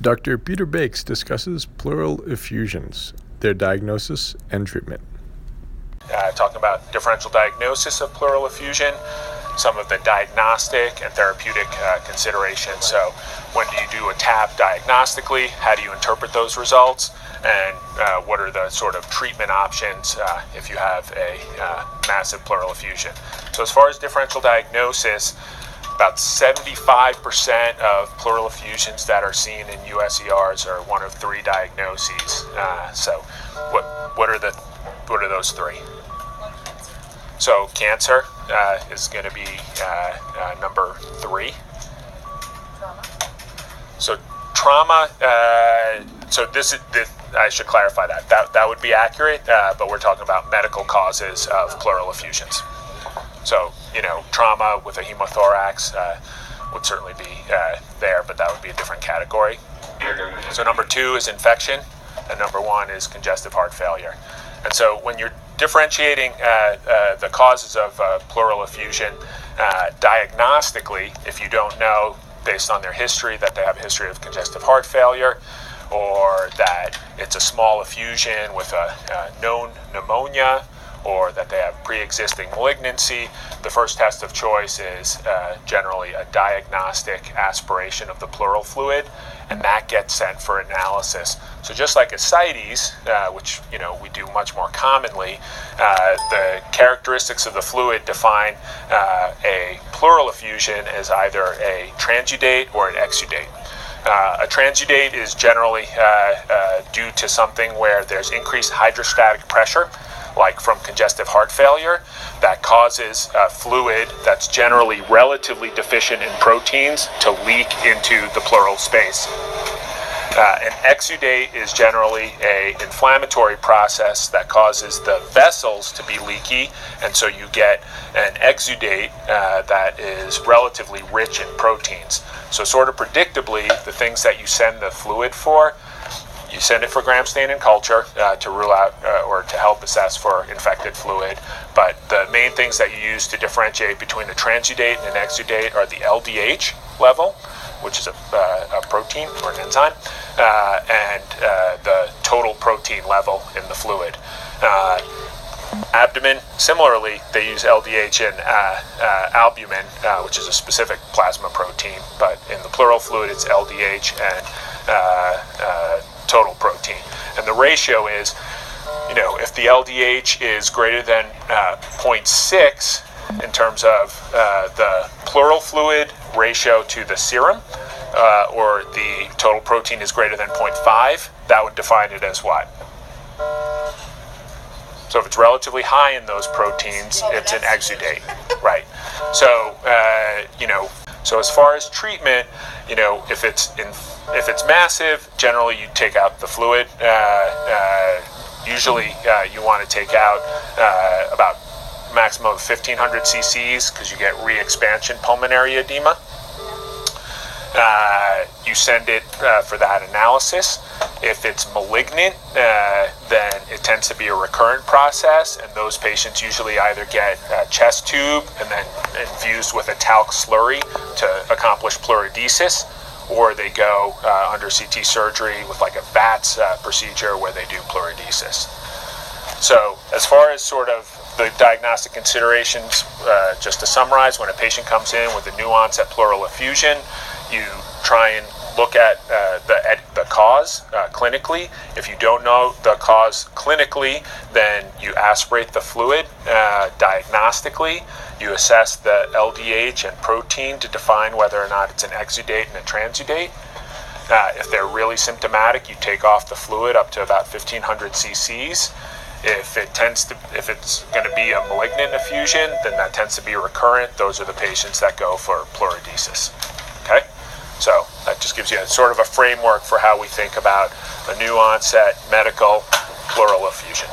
Dr. Peter Bakes discusses pleural effusions, their diagnosis and treatment. Uh, talking about differential diagnosis of pleural effusion, some of the diagnostic and therapeutic uh, considerations. So, when do you do a TAP diagnostically? How do you interpret those results? And uh, what are the sort of treatment options uh, if you have a uh, massive pleural effusion? So, as far as differential diagnosis, about 75% of pleural effusions that are seen in USERs are one of three diagnoses. Uh, so, what what are the what are those three? So, cancer uh, is going to be uh, uh, number three. So, trauma. Uh, so this is this, I should clarify that. That that would be accurate, uh, but we're talking about medical causes of pleural effusions. So, you know, trauma with a hemothorax uh, would certainly be uh, there, but that would be a different category. So, number two is infection, and number one is congestive heart failure. And so, when you're differentiating uh, uh the causes of uh, pleural effusion uh, diagnostically, if you don't know based on their history that they have a history of congestive heart failure, or that it's a small effusion with a, a known pneumonia or that they have pre-existing malignancy, the first test of choice is uh, generally a diagnostic aspiration of the pleural fluid, and that gets sent for analysis. So just like ascites, uh, which you know we do much more commonly, uh, the characteristics of the fluid define uh, a pleural effusion as either a transudate or an exudate. Uh, a transudate is generally uh, uh, due to something where there's increased hydrostatic pressure like from congestive heart failure, that causes uh, fluid that's generally relatively deficient in proteins to leak into the pleural space. Uh, an exudate is generally a inflammatory process that causes the vessels to be leaky, and so you get an exudate uh, that is relatively rich in proteins. So, sort of predictably, the things that you send the fluid for you send it for gram stain and culture uh, to rule out uh, or to help assess for infected fluid. But the main things that you use to differentiate between a transudate and an exudate are the LDH level, which is a, uh, a protein or an enzyme, uh, and uh, the total protein level in the fluid. Uh, abdomen, similarly, they use LDH and albumin, which is a specific plasma protein, but in the pleural fluid, it's LDH and total protein. And the ratio is, you know, if the LDH is greater than uh, 0.6 in terms of uh, the pleural fluid ratio to the serum, uh, or the total protein is greater than 0.5, that would define it as what? So if it's relatively high in those proteins, oh, it's an exudate, right? So uh, you know, so as far as treatment, you know, if it's in, if it's massive, generally you take out the fluid. Uh, uh, usually uh, you want to take out uh, about maximum of 1500 cc's because you get re-expansion pulmonary edema. You send it uh, for that analysis. If it's malignant, uh, then it tends to be a recurrent process, and those patients usually either get a chest tube and then infused with a talc slurry to accomplish pleurodesis, or they go uh, under CT surgery with like a VATS uh, procedure where they do pleurodesis. So, as far as sort of the diagnostic considerations, uh, just to summarize, when a patient comes in with a new onset pleural effusion, you try and look at uh, the, the cause uh, clinically. If you don't know the cause clinically, then you aspirate the fluid uh, diagnostically. You assess the LDH and protein to define whether or not it's an exudate and a transudate. Uh, if they're really symptomatic, you take off the fluid up to about 1500 cc's. If it tends to, if it's going to be a malignant effusion, then that tends to be recurrent. Those are the patients that go for pleurodesis. So that just gives you a, sort of a framework for how we think about a new onset medical pleural effusion.